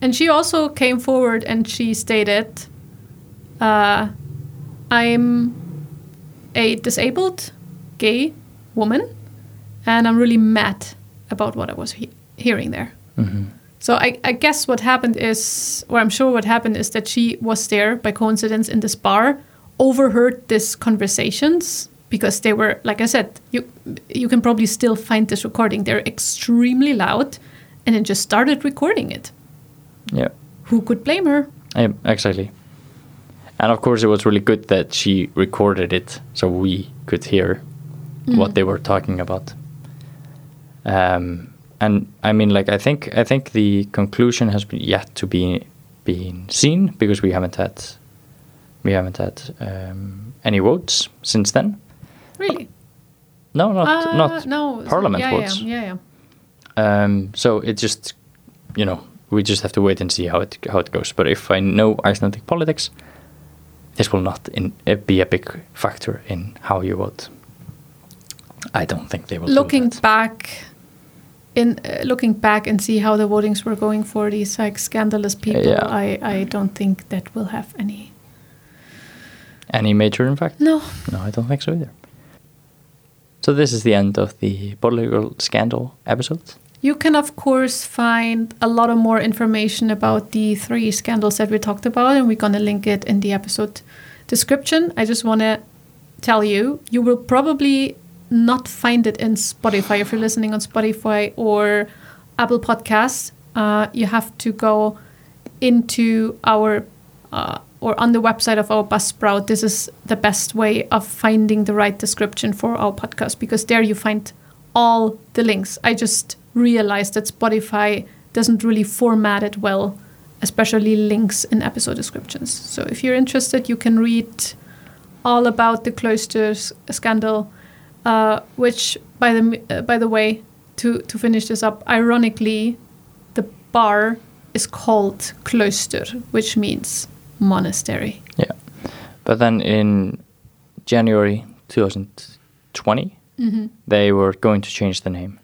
A: And she also came forward and she stated, uh, I'm a disabled gay woman and I'm really mad about what I was he- hearing there. Mm-hmm. So I, I guess what happened is, or I'm sure what happened is that she was there by coincidence in this bar, overheard these conversations because they were, like I said, you you can probably still find this recording. They're extremely loud, and then just started recording it.
B: Yeah.
A: Who could blame her?
B: Yeah, exactly. And of course, it was really good that she recorded it so we could hear what they were talking about. Um, and I mean, like, I think I think the conclusion has been yet to be been seen because we haven't had we haven't had um, any votes since then.
A: Really?
B: No, not
A: Uh,
B: not
A: no.
B: parliament
A: yeah,
B: votes.
A: Yeah, yeah, yeah.
B: Um, so it just, you know, we just have to wait and see how it how it goes. But if I know Icelandic politics, this will not in, uh, be a big factor in how you vote. I don't think they will.
A: Looking back, in uh, looking back and see how the votings were going for these like scandalous people,
B: Yeah.
A: I I don't think that will have any.
B: any major impact?
A: No.
B: No, I don't think so either. So this is the end of the political scandal episode.
A: You can, of course, find a lot of more information about the three scandals that we talked about, and we're going to link it in the episode description. I just want to tell you, you will probably not find it in Spotify if you're listening on Spotify or Apple Podcasts. Uh, you have to go into our uh, or on the website of our Buzzsprout. This is the best way of finding the right description for our podcast because there you find all the links. I just realized that Spotify doesn't really format it well, especially links in episode descriptions. So if you're interested, you can read all about the Klaustur scandal, uh, which, by the uh, by the way, to to finish this up, ironically, the bar is called Klaustur, which means monastery.
B: Yeah. But then in January 2020, they were going to change the name.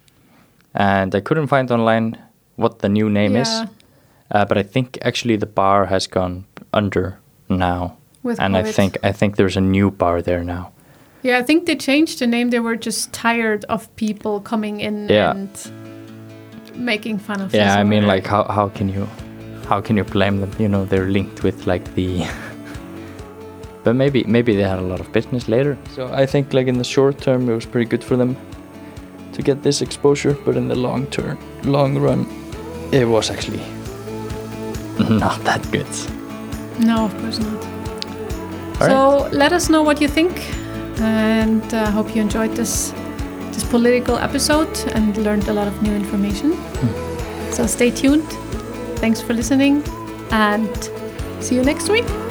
B: And I couldn't find online what the new name is.
A: Yeah.
B: Uh, but I think actually the bar has gone under now.
A: With
B: and I think I think there's a new bar there now.
A: Yeah, I think they changed the name. They were just tired of people coming in
B: Yeah.
A: and making fun of.
B: Yeah, I mean
A: order.
B: like how how can you how can you blame them? You know, they're linked with like the But maybe maybe they had a lot of business later. So I think like in the short term it was pretty good for them to get this exposure, but in the long term long run it was actually not that good.
A: No, of course not.
B: All
A: so let us know what you think, and uh, hope you enjoyed this this political episode and learned a lot of new information.
B: Hmm.
A: So stay tuned. Thanks for listening, and see you next week.